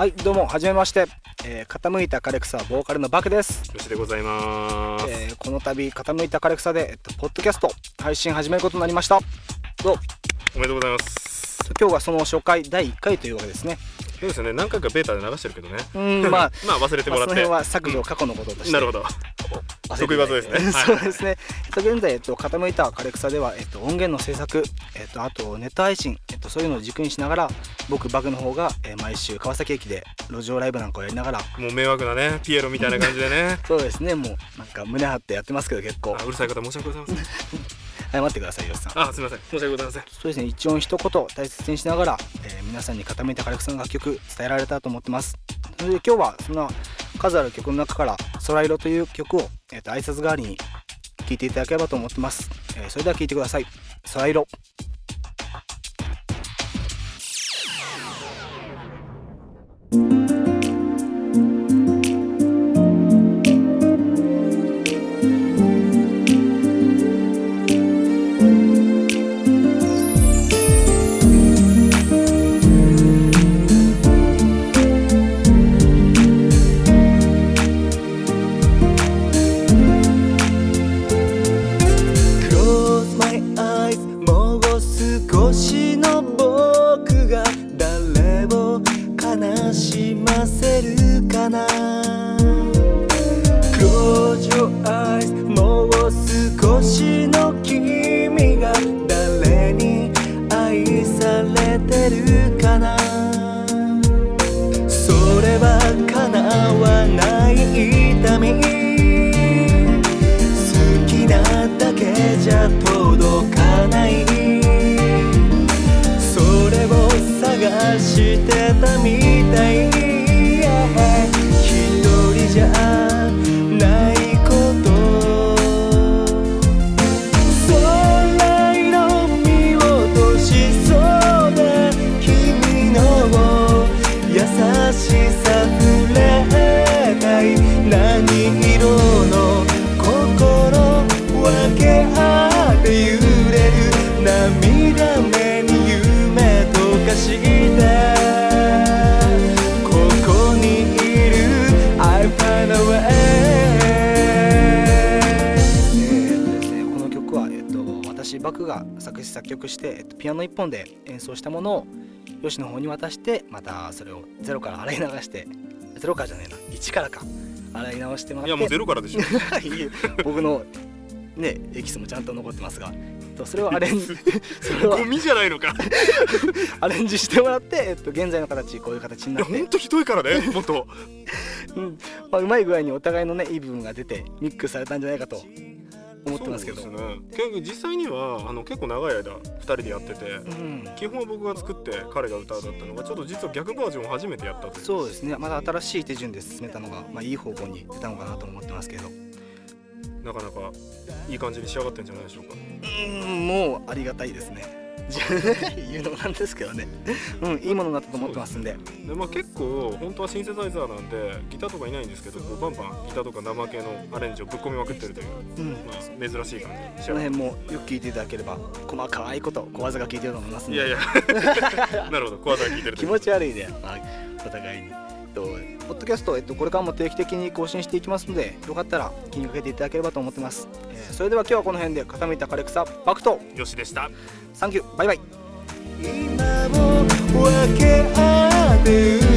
はいどうもはじめまして、えー、傾いた枯れ草ボーカルのバクです、よしでございます、えー、この度傾いた枯れ草で、えっと、ポッドキャスト配信始めることになりました。どう？おめでとうございます。今日がその初回第1回というわけですね。そうですね。何回かベータで流してるけどね。うんまあ まあ忘れてもらって、まあその辺は削除過去のこととして、なるほど。得意技ですね。はい。そうですね、えっと、現在、えっと、傾いた枯れ草では、えっと、音源の制作、えっと、あとネット配信、えっと、そういうのを軸にしながら僕バグの方が、えー毎週川崎駅で路上ライブなんかをやりながらもう迷惑なねピエロみたいな感じでね。そうですねもうなんか胸張ってやってますけど結構。あうるさい方申し訳ございません。謝ってくださいよしさん。あすみません申し訳ございません。そうですね一音一言大切にしながら、えー皆さんに傾いた枯れ草の楽曲伝えられたと思ってます。それで今日はそんな数ある曲の中から「空色」という曲を、えーと挨拶代わりに聴いていただければと思ってます、えーそれでは聴いてください「空色」れるかな？それは叶わない痛み。好きなだけじゃ届かない。それを探してたみたい。一人じゃ夢とかしてここにいる。この曲は、えっと、私バクが作詞作曲して、えっと、ピアノ1本で演奏したものをヨシの方に渡してまたそれをゼロから洗い流してゼロからじゃねえな。1からか。洗い直してもらって。いやもうゼロからでしょ。僕のねエキスもちゃんと残ってますがえっとそれをアレンジ それをゴミじゃないのか。アレンジしてもらって、えっと、現在の形こういう形にいなって。やほんとひどいからね もっと。うん。まあ、うまい具合にお互いのねいい部分が出てミックスされたんじゃないかと思ってますけど。ね。結局実際にはあの結構長い間2人でやっててうん。基本は僕が作って彼が歌うだったのがちょっと実は逆バージョンを初めてやったという。そうですね。まだ新しい手順で進めたのが、まあ、いい方向に出たのかなと思ってますけどなかなかいい感じに仕上がってんじゃないでしょうか。うんもうありがたいですね。言うのもなんですけどね。うんいいものになったと思ってますんで。でまあ、結構本当はシンセサイザーなんでギターとかいないんですけどこうバンバンギターとか生系のアレンジをぶっ込みまくってるという、うん。まあ、珍しい感じに仕その辺もよく聞いていただければ細かいこと小技が聞いてると思いますんで。ていやいや。なるほど。小技が聞いてると気持ち悪いで、まあ、お互いに。とポッドキャスト、えっと、これからも定期的に更新していきますのでよかったら気にかけていただければと思ってます、えーそれでは今日はこの辺で傾いた枯れ草バクトよしでした。サンキューバイバイ。今も分け合っ